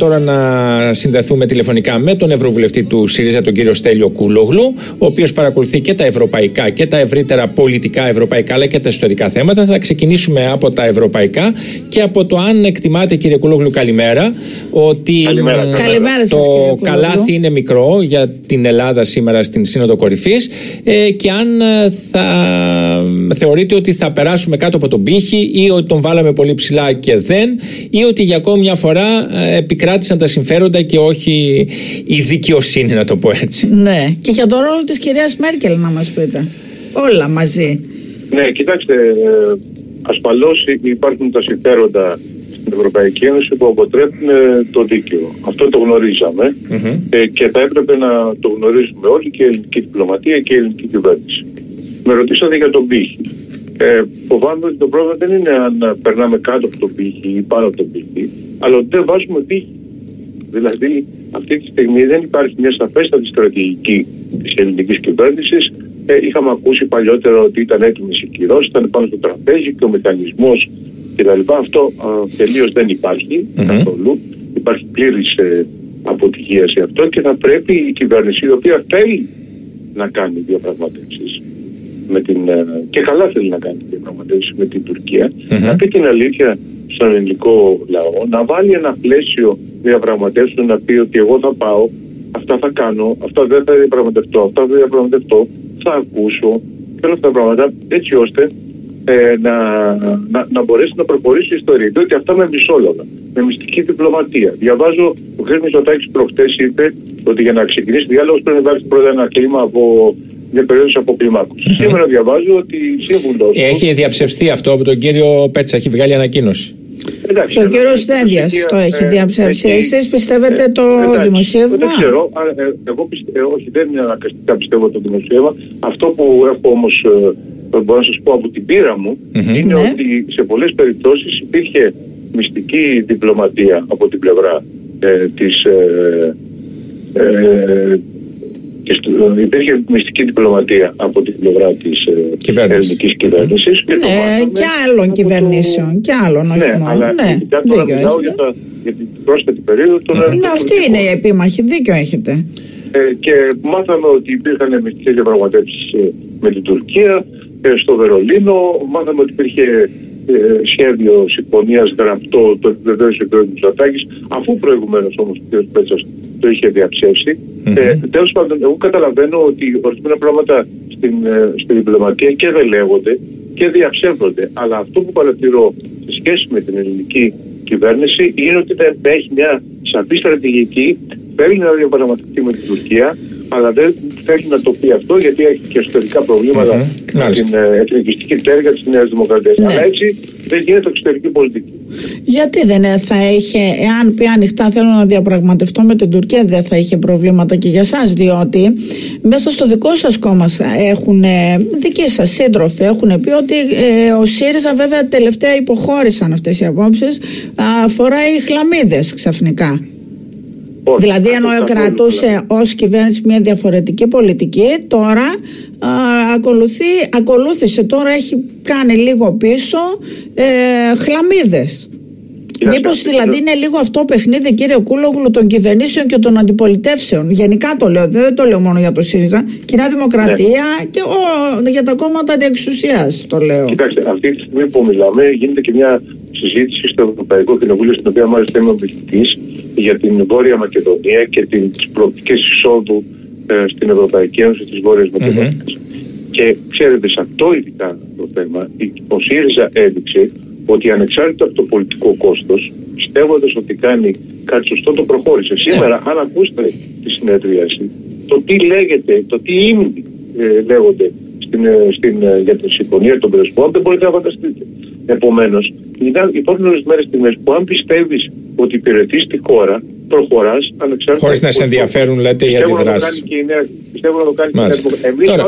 Τώρα να συνδεθούμε τηλεφωνικά με τον Ευρωβουλευτή του ΣΥΡΙΖΑ, τον κύριο Στέλιο Κούλογλου, ο οποίος παρακολουθεί και τα ευρωπαϊκά και τα ευρύτερα πολιτικά ευρωπαϊκά αλλά και τα ιστορικά θέματα. Θα ξεκινήσουμε από τα ευρωπαϊκά και από το αν εκτιμάτε, κύριε Κούλογλου, καλημέρα, ότι καλημέρα, καλημέρα. το κύριε καλάθι είναι μικρό για την Ελλάδα σήμερα στην Σύνοδο Κορυφής ε, και αν ε, θα θεωρείτε ότι θα περάσουμε κάτω από τον πύχη ή ότι τον βάλαμε πολύ ψηλά και δεν, ή ότι για ακόμη μια φορά ε, επικράτησαν τα συμφέροντα και όχι η δικαιοσύνη, να το πω έτσι. Ναι. Και για τον ρόλο της κυρίας Μέρκελ, να μας πείτε. Όλα μαζί. Ναι, κοιτάξτε, ε, ασφαλώς υπάρχουν τα συμφέροντα στην Ευρωπαϊκή Ένωση που αποτρέπουν ε, το δίκαιο. Αυτό το γνωριζαμε και θα έπρεπε να το γνωρίζουμε όλοι και η ελληνική διπλωματία και η ελληνική κυβέρνηση. Με ρωτήσατε για τον πύχη. Ε, φοβάμαι ότι το πρόβλημα δεν είναι αν περνάμε κάτω από τον πύχη ή πάνω από τον πύχη, αλλά ότι δεν βάζουμε πύχη. Δηλαδή, αυτή τη στιγμή δεν υπάρχει μια σαφέστατη στρατηγική της ελληνικής κυβέρνησης. Ε, είχαμε ακούσει παλιότερα ότι ήταν έτοιμη η κυρώσεις, ήταν πάνω στο τραπέζι και ο μηχανισμός κτλ. Αυτό τελείως δεν υπάρχει καθόλου. Υπάρχει πλήρης ε, αποτυχία σε αυτό και θα πρέπει η κυβέρνηση, η οποία θέλει να κάνει διαπραγματεύσεις, με την, ε, και καλά θέλει να κάνει διαπραγματεύσεις με την τουρκια να πει την αλήθεια στον ελληνικό λαό, να βάλει ένα πλαίσιο διαπραγματεύσεων, να πει ότι εγώ θα πάω, αυτά θα κάνω, αυτά δεν θα διαπραγματευτώ, αυτά θα διαπραγματευτώ, θα ακούσω και όλα αυτά τα πράγματα, έτσι ώστε ε, να, να, να μπορέσει να προχωρήσει η ιστορία. Διότι αυτά με μισόλογα, με μυστική διπλωματία. Διαβάζω, ο κ. Μητσοτάκης προχτές είπε ότι για να ξεκινήσει διάλογος πρέπει να υπάρχει πρώτα ένα κλίμα από μια περίοδο αποκλιμάκωση. Σήμερα διαβάζω ότι σύμβουλο. Έχει διαψευστεί αυτό από τον κύριο Πέτσα, έχει βγάλει ανακοίνωση. Εντάξει, ο κύριος Δένδια το έχει ε, διαψεύσει. Εσείς πιστεύετε το δημοσίευμα; Δεν ξέρω. Ε, εγώ πιστεύω, όχι, δεν είναι αναγκαστικά πιστεύω το δημοσίευμα. Αυτό που έχω όμως ε, μπορώ να σας πω από την πείρα μου είναι ναι. ότι σε πολλές περιπτώσεις υπήρχε μυστική διπλωματία από την πλευρά ε, της, και υπήρχε μυστική διπλωματία από την πλευρά της ε, ελληνικής κυβέρνησης. Ναι, και, άλλων κυβερνήσεων. Και άλλων, όχι ναι, μόνο. Αλλά ναι, τώρα μιλάω για, τα, για την πρόσφατη περίοδο των Ναι, αυτή είναι η επίμαχη. Δίκιο έχετε. Ε, και μάθαμε ότι υπήρχαν μυστικές διαπραγματεύσεις ε, με την Τουρκία, ε, στο Βερολίνο. Μάθαμε ότι υπήρχε ε, σχέδιο συμφωνίας γραπτό, το επιβεβαίωσε ο κ. Μητσοτάκης, αφού προηγουμένως όμως ο κ. Πέτσας το είχε διαψεύσει. Mm-hmm. Ε, Τέλος πάντων, εγώ καταλαβαίνω ότι ορισμένα πράγματα στην, ε, στην διπλωματία και δεν λέγονται και διαψεύδονται. Αλλά αυτό που παρατηρώ σε σχέση με την ελληνική κυβέρνηση είναι ότι δεν έχει μια σαφή στρατηγική. Θέλει να διαπραγματευτεί με την Τουρκία, αλλά δεν θέλει να το πει αυτό γιατί έχει και εσωτερικά προβλήματα mm-hmm. με την ε, εθνικιστική πτέρυγα της Νέας Δημοκρατίας. Ναι. Αλλά έτσι δεν γίνεται εξωτερική πολιτική. Γιατί δεν θα είχε, εάν πει ανοιχτά θέλω να διαπραγματευτώ με την Τουρκία, δεν θα είχε προβλήματα και για εσάς, διότι μέσα στο δικό σας κόμμα έχουν, δικοί σας σύντροφοι έχουν πει ότι ε, ο ΣΥΡΙΖΑ βέβαια τελευταία υποχώρησαν αυτές οι απόψεις, αφορά οι χλαμίδε ξαφνικά. Δηλαδή ενώ κρατούσε ως κυβέρνηση μια διαφορετική πολιτική, τώρα α, ακολουθεί, ακολούθησε, τώρα έχει κάνει λίγο πίσω ε, χλαμίδες. Μήπως δηλαδή είναι λίγο αυτό παιχνίδι, κύριε Κούλογλου, των κυβερνήσεων και των αντιπολιτεύσεων. Γενικά το λέω, δεν το λέω μόνο για το ΣΥΡΙΖΑ. Κοινά Δημοκρατία ναι. και ο, για τα κόμματα αντιεξουσία το λέω. Κοιτάξτε, αυτή τη στιγμή που μιλάμε, γίνεται και μια συζήτηση στο Ευρωπαϊκό Κοινοβούλιο, στην οποία μάλιστα είμαι objektiv, για την Βόρεια Μακεδονία και τις προοπτικές εισόδου ε, στην Ευρωπαϊκή Ένωση της Βόρειας Μακεδονίας. Και ξέρετε, σε αυτό ειδικά το θέμα, ο ΣΥΡΙΖΑ έδειξε ότι ανεξάρτητα από το πολιτικό κόστος, πιστεύοντας ότι κάνει κάτι σωστό, το προχώρησε. Σήμερα, αν ακούσετε τη συνεδρίαση, το τι λέγεται, το τι ήμουν ε, λέγονται στην, ε, στην, ε, για τη συμφωνία των Πρεσπών, δεν μπορείτε να φανταστείτε. Επομένως, υπάρχουν ορισμένες στιγμές που αν πιστεύεις ότι υπηρετείς τη χώρα, προχωράς ανεξάρτητα. Χωρίς να σε ενδιαφέρουν, λέτε, οι αντιδράσεις. Πιστεύω να το κάνει και η Τώρα,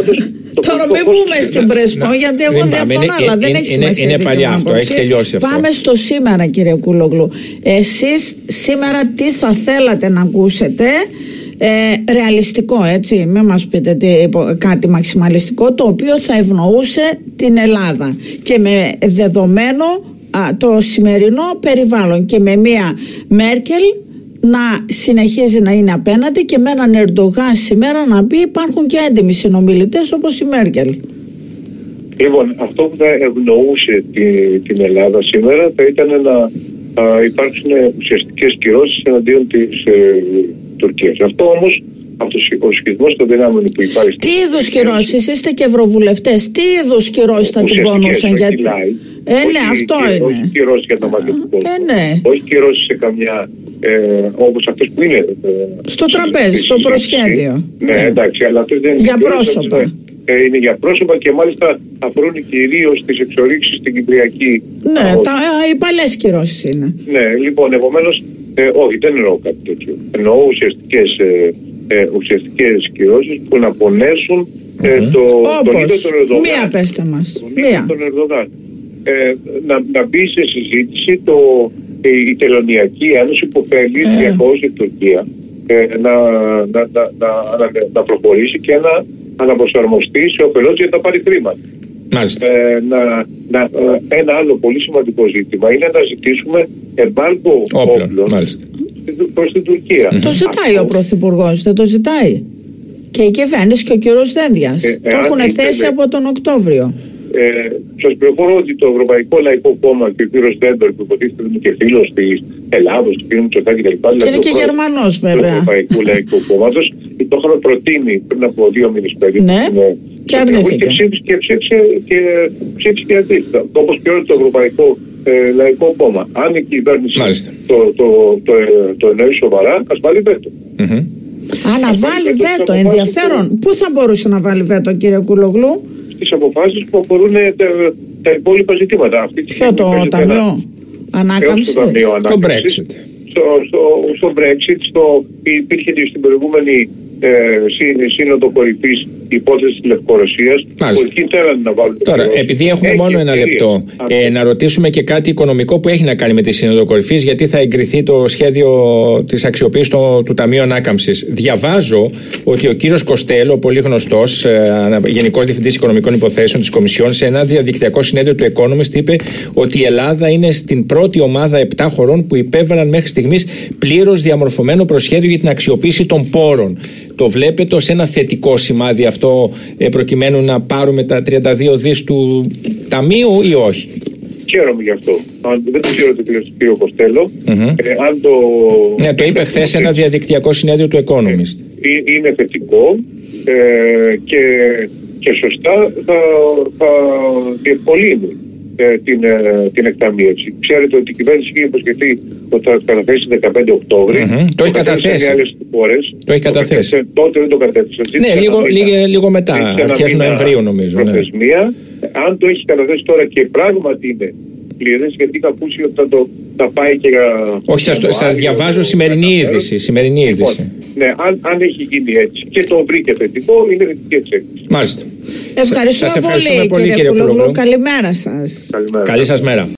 Τώρα μην πούμε στην Πρεσπό, ναι. γιατί εγώ διαφωνώ, αλλά δεν έχει σημασία. Είναι παλιά αυτό, έχει τελειώσει αυτό. Πάμε στο σήμερα, κύριε Κούλογλου. Εσείς σήμερα τι θα θέλατε να ακούσετε; Ε, ρεαλιστικό έτσι μην μας πείτε τι, κάτι μαξιμαλιστικό το οποίο θα ευνοούσε την Ελλάδα και με δεδομένο το σημερινό περιβάλλον και με μία Μέρκελ να συνεχίζει να είναι απέναντι και με έναν Ερντογάν σήμερα να πει υπάρχουν και έντιμοι συνομιλητές όπως η Μέρκελ. Λοιπόν, αυτό που θα ευνοούσε τη, την Ελλάδα σήμερα θα ήταν να α, υπάρξουν ουσιαστικές κυρώσεις εναντίον της ε, Τουρκίας. Αυτό όμως από ο σχισμό των δυνάμεων που υπάρχει. Τι είδους κυρώσεις, είστε και ευρωβουλευτές, τι είδους κυρώσεις θα την πόνουσαν για. Ε, ναι, αυτό είναι. Όχι κυρώσεις για το μαγνητικό. Ε, ναι. Όχι κυρώσεις σε καμιά. Ε, Όπως αυτές που είναι. Ε, στο τραπέζι, στο προσχέδιο. Ναι, ναι, εντάξει, αλλά αυτές δεν είναι. Για πρόσωπα. Ε, είναι για πρόσωπα και μάλιστα αφορούν κυρίως τις εξορίξεις στην Κυπριακή. Ναι, τα, οι παλές κυρώσεις είναι. Ναι, λοιπόν, επομένως, ε, όχι, δεν εννοώ κάτι τέτοιο. Εννοώ ουσιαστικές ε, ε, ουσιαστικές κυρώσεις που να πονέσουν ε, το, Όπως, τον ίδιο τον Ερδογάν. Μία πέστε μας. Τον Μία. Τον Ερδογάν. Ε, να, να μπει σε συζήτηση το, η Τελωνιακή Ένωση που θέλει ε. διακόσια η Τουρκία ε, να, να, να, να, να, προχωρήσει και να αναπροσαρμοστεί σε οπελός για να πάρει χρήματα. Μάλιστα. Ε, να, να, ε, ένα άλλο πολύ σημαντικό ζήτημα είναι να ζητήσουμε εμπάργκο όπλων, όπλων Μάλιστα προς την Τουρκία. Το ζητάει ο Πρωθυπουργός, δεν το ζητάει. Και η κυβέρνηση και ο κύριος Δένδιας. Ε, το έχουν θέσει από τον Οκτώβριο. Ε, Σας πληροφορώ ότι το Ευρωπαϊκό Λαϊκό Κόμμα και ο κύριος Δέντορ, που υποτίθεται είναι και φίλος της Ελλάδος, του κ. Μητσοτάκη κτλ. Και είναι και Γερμανός, βέβαια. Του Ευρωπαϊκού Λαϊκού Κόμματος, το είχαν προτείνει πριν από δύο μήνες περίπου. Ναι. Και αρνήθηκε. Και ψήφισε και, ψήφισε και, ψήφισε και αντίθετα. Όπως και όλο το Ευρωπαϊκό ε, Λαϊκό Κόμμα. Αν η κυβέρνηση το, το, το, το, το εννοεί σοβαρά, ας βάλει βέτο. Mm-hmm. Α, να βάλει βέτο, ενδιαφέρον. Πού θα μπορούσε να βάλει βέτο, κύριε Κουλογλού, Στι αποφάσεις που αφορούν τα, τα υπόλοιπα ζητήματα. Ποιο το Ταμείο Ανάκαμψης, το Brexit. Στο, στο, στο Brexit, στο, υπήρχε στην προηγούμενη ε, σύνοδο κορυφής υπόθεση της Λευκορωσίας. Που εκεί θέλανε να βάλουν. Τώρα, επειδή έχουμε μόνο ένα λεπτό, ε, να ρωτήσουμε και κάτι οικονομικό που έχει να κάνει με τη Σύνοδο Κορυφής, γιατί θα εγκριθεί το σχέδιο της αξιοποίησης του Ταμείου Ανάκαμψης. Διαβάζω ότι ο κύριος Κοστέλο, πολύ γνωστός, ε, Γενικός Διευθυντής Οικονομικών Υποθέσεων της Κομισιόν, σε ένα διαδικτυακό συνέδριο του Economist, είπε ότι η Ελλάδα είναι στην πρώτη ομάδα 7 χωρών που υπέβαλαν μέχρι στιγμής πλήρως διαμορφωμένο προσχέδιο για την αξιοποίηση των πόρων. Το βλέπετε ως ένα θετικό σημάδι αυτό ε, προκειμένου να πάρουμε τα 32 δις του ταμείου ή όχι; Χαίρομαι γι' αυτό. δεν το ξέρω το κύριο Κοστέλο. Ε, αν το... Ναι, το είπε χθες ένα διαδικτυακό συνέδριο του Economist. Ε, είναι θετικό ε, και, και σωστά θα, θα διευκολύνει ε, την, ε, την εκταμείευση. Ξέρετε ότι η κυβέρνηση είχε υποσχεθεί ότι θα καταθέσει 15 Οκτώβρη. Mm-hmm. Το έχει καταθέσει. Χώρες, το έχει καταθέσει. Το τότε δεν το κατέθεσε. Ναι, λίγο, λίγο, λίγο μετά, αρχές Νοεμβρίου νομίζω. Ναι. Αν το έχει καταθέσει τώρα και πράγματι είναι πλήρες, γιατί είχα ακούσει ότι θα, το, θα πάει και για. Όχι, σας διαβάζω σημερινή είδηση. Σημερινή λοιπόν, είδηση. Ναι, αν, αν έχει γίνει έτσι και το βρήκε θετικό, είναι θετική εξέλιξη. Μάλιστα. Ευχαριστούμε, σας ευχαριστούμε πολύ, πολύ, κύριε, κύριε Καλημέρα σας. Καλημέρα. Καλή σας μέρα.